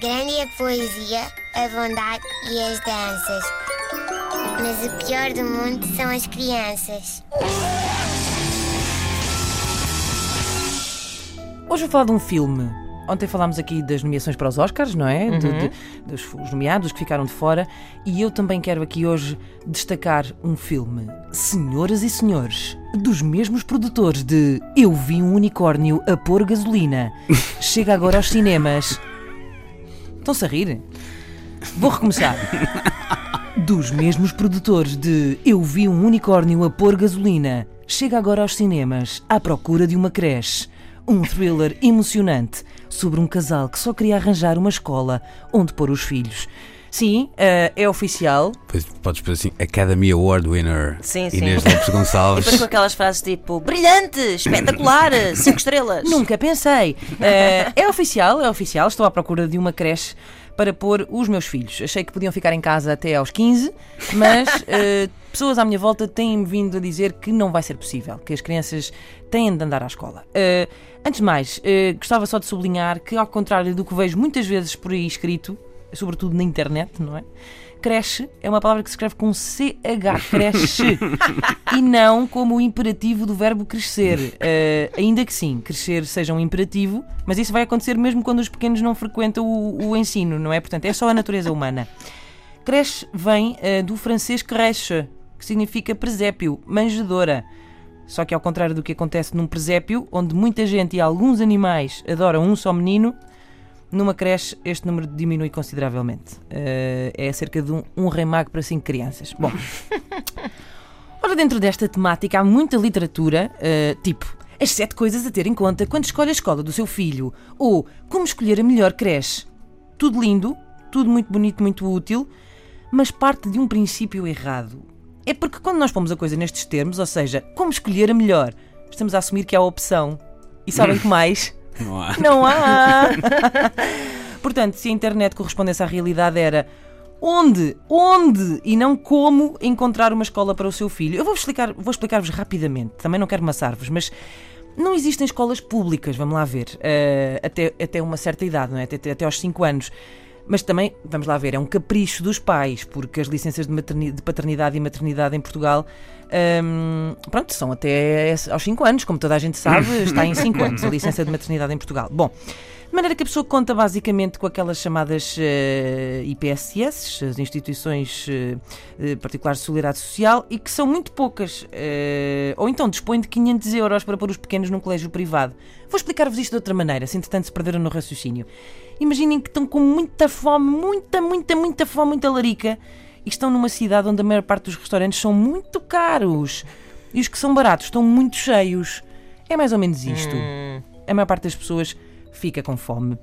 Grande é a poesia, a bondade e as danças. Mas o pior do mundo são as crianças. Hoje vou falar de um filme. Ontem falámos aqui das nomeações para os Oscars, não é? De- de- dos os nomeados que ficaram de fora. E eu também quero aqui hoje destacar um filme. Senhoras e senhores, dos mesmos produtores de Eu Vi um Unicórnio a pôr gasolina. Chega agora aos cinemas. Estão-se a rir? Vou recomeçar. Dos mesmos produtores de Eu Vi um Unicórnio a pôr gasolina. Chega agora aos cinemas à procura de uma creche. Um thriller emocionante sobre um casal que só queria arranjar uma escola onde pôr os filhos. Sim, eh, é oficial. Pois podes pôr assim, Academy Award winner Sim, sim. Inês Lopes E Gonçalves. depois com aquelas frases tipo brilhante, espetacular, 5 estrelas. Nunca pensei. Eh, é oficial, é oficial. Estou à procura de uma creche para pôr os meus filhos. Achei que podiam ficar em casa até aos 15, mas eh, pessoas à minha volta têm vindo a dizer que não vai ser possível, que as crianças têm de andar à escola. Eh, antes de mais, eh, gostava só de sublinhar que, ao contrário do que vejo muitas vezes por aí escrito, sobretudo na internet, não é? Creche é uma palavra que se escreve com CH, creche, e não como o imperativo do verbo crescer. Eh, ainda que sim, crescer seja um imperativo, mas isso vai acontecer mesmo quando os pequenos não frequentam o, o ensino, não é? Portanto, é só a natureza humana. Creche vem eh, do francês creche, que significa presépio, manjedoura. Só que ao contrário do que acontece num presépio, onde muita gente e alguns animais adoram um só menino, numa creche este número diminui consideravelmente. Eh, é cerca de um, um rei mago para cinco crianças. Bom, ora dentro desta temática há muita literatura, eh, tipo as sete coisas a ter em conta quando escolhe a escola do seu filho, ou como escolher a melhor creche. Tudo lindo, tudo muito bonito, muito útil, mas parte de um princípio errado. É porque quando nós pomos a coisa nestes termos, ou seja, como escolher a melhor, estamos a assumir que há opção. E sabem que mais? Não há. Não há! Portanto, se a internet correspondesse à realidade, era onde, onde e não como encontrar uma escola para o seu filho. Eu vou explicar, vou explicar-vos rapidamente, também não quero maçar-vos, mas não existem escolas públicas, vamos lá ver, eh, até, até uma certa idade, não é? até, até aos 5 anos. Mas também, vamos lá ver, é um capricho dos pais, porque as licenças de, de paternidade e maternidade em Portugal hum, pronto, são até aos 5 anos, como toda a gente sabe, está em 5 anos a licença de maternidade em Portugal. Bom, de maneira que a pessoa conta basicamente com aquelas chamadas eh, IPSS, as Instituições eh, Particulares de Solidariedade Social, e que são muito poucas. eh, ou então dispõe de 500 euros para pôr os pequenos num colégio privado. Vou explicar-vos isto de outra maneira, se entretanto se perderam no raciocínio. Imaginem que estão com muita fome, muita, muita, muita fome, muita larica, e estão numa cidade onde a maior parte dos restaurantes são muito caros. E os que são baratos estão muito cheios. É mais ou menos isto. A maior parte das pessoas fica com fome.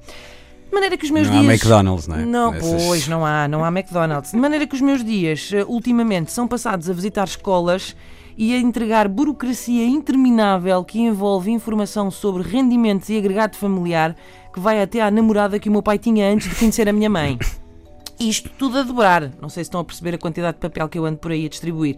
De maneira que os meus Não há dias. McDonald's, não é? Não, pois, não há, não há McDonald's. De maneira que os meus dias, eh, ultimamente, são passados a visitar escolas e a entregar burocracia interminável que envolve informação sobre rendimentos e agregado familiar que vai até à namorada que o meu pai tinha antes de conhecer a minha mãe. Isto tudo a dobrar. Não sei se estão a perceber a quantidade de papel que eu ando por aí a distribuir.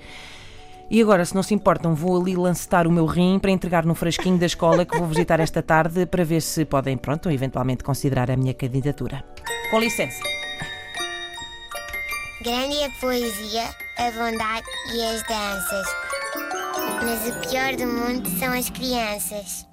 E agora, se não se importam, vou ali lancetar o meu rim para entregar no frasquinho da escola que vou visitar esta tarde para ver se podem, pronto, eventualmente considerar a minha candidatura. Com licença. Grande é a poesia, a bondade e as danças. Mas o pior do mundo são as crianças.